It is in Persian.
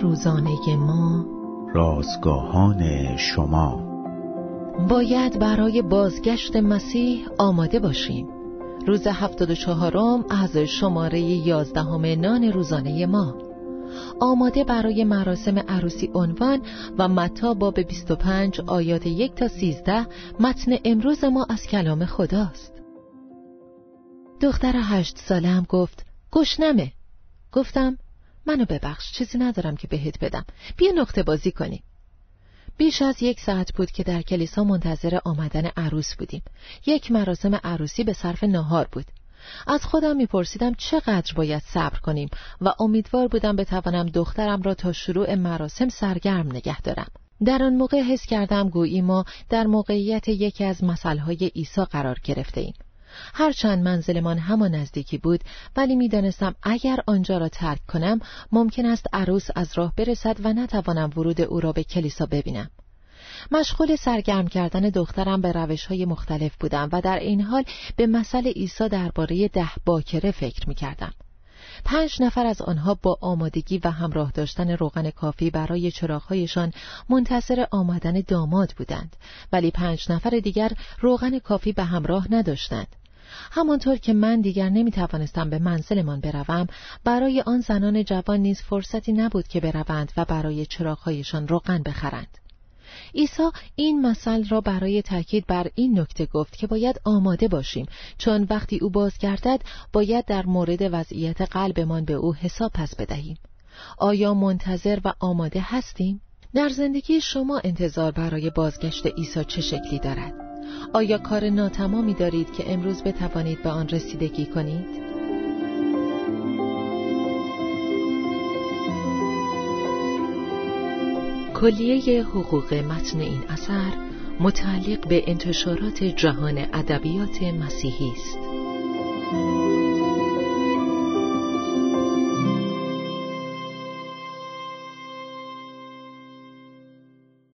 روزانه ما. رازگاهان شما. باید برای بازگشت مسیح آماده باشیم. روز هفتاد و چهارم از شماره یازدهم نان روزانه ما. آماده برای مراسم عروسی عنوان و متا باب 25 آیات یک تا 13 متن امروز ما از کلام خداست. دختر هشت سالم گفت گشنمه. گفتم منو ببخش چیزی ندارم که بهت بدم. بیا نقطه بازی کنیم. بیش از یک ساعت بود که در کلیسا منتظر آمدن عروس بودیم. یک مراسم عروسی به صرف نهار بود. از خودم میپرسیدم چقدر باید صبر کنیم و امیدوار بودم بتوانم دخترم را تا شروع مراسم سرگرم نگه دارم. در آن موقع حس کردم گویی ما در موقعیت یکی از مسئله عیسی قرار گرفته ایم. هرچند منزلمان همان نزدیکی بود ولی می‌دانستم اگر آنجا را ترک کنم ممکن است عروس از راه برسد و نتوانم ورود او را به کلیسا ببینم مشغول سرگرم کردن دخترم به روش های مختلف بودم و در این حال به مسئله عیسی درباره ده باکره فکر می کردم. پنج نفر از آنها با آمادگی و همراه داشتن روغن کافی برای چراغهایشان منتظر آمدن داماد بودند ولی پنج نفر دیگر روغن کافی به همراه نداشتند همانطور که من دیگر نمی توانستم به منزلمان بروم برای آن زنان جوان نیز فرصتی نبود که بروند و برای چراغهایشان روغن بخرند عیسی این مثل را برای تاکید بر این نکته گفت که باید آماده باشیم چون وقتی او بازگردد باید در مورد وضعیت قلبمان به او حساب پس بدهیم آیا منتظر و آماده هستیم؟ در زندگی شما انتظار برای بازگشت عیسی چه شکلی دارد؟ آیا کار ناتمامی دارید که امروز بتوانید به آن رسیدگی کنید؟ کلیه حقوق متن این اثر متعلق به انتشارات جهان ادبیات مسیحی است.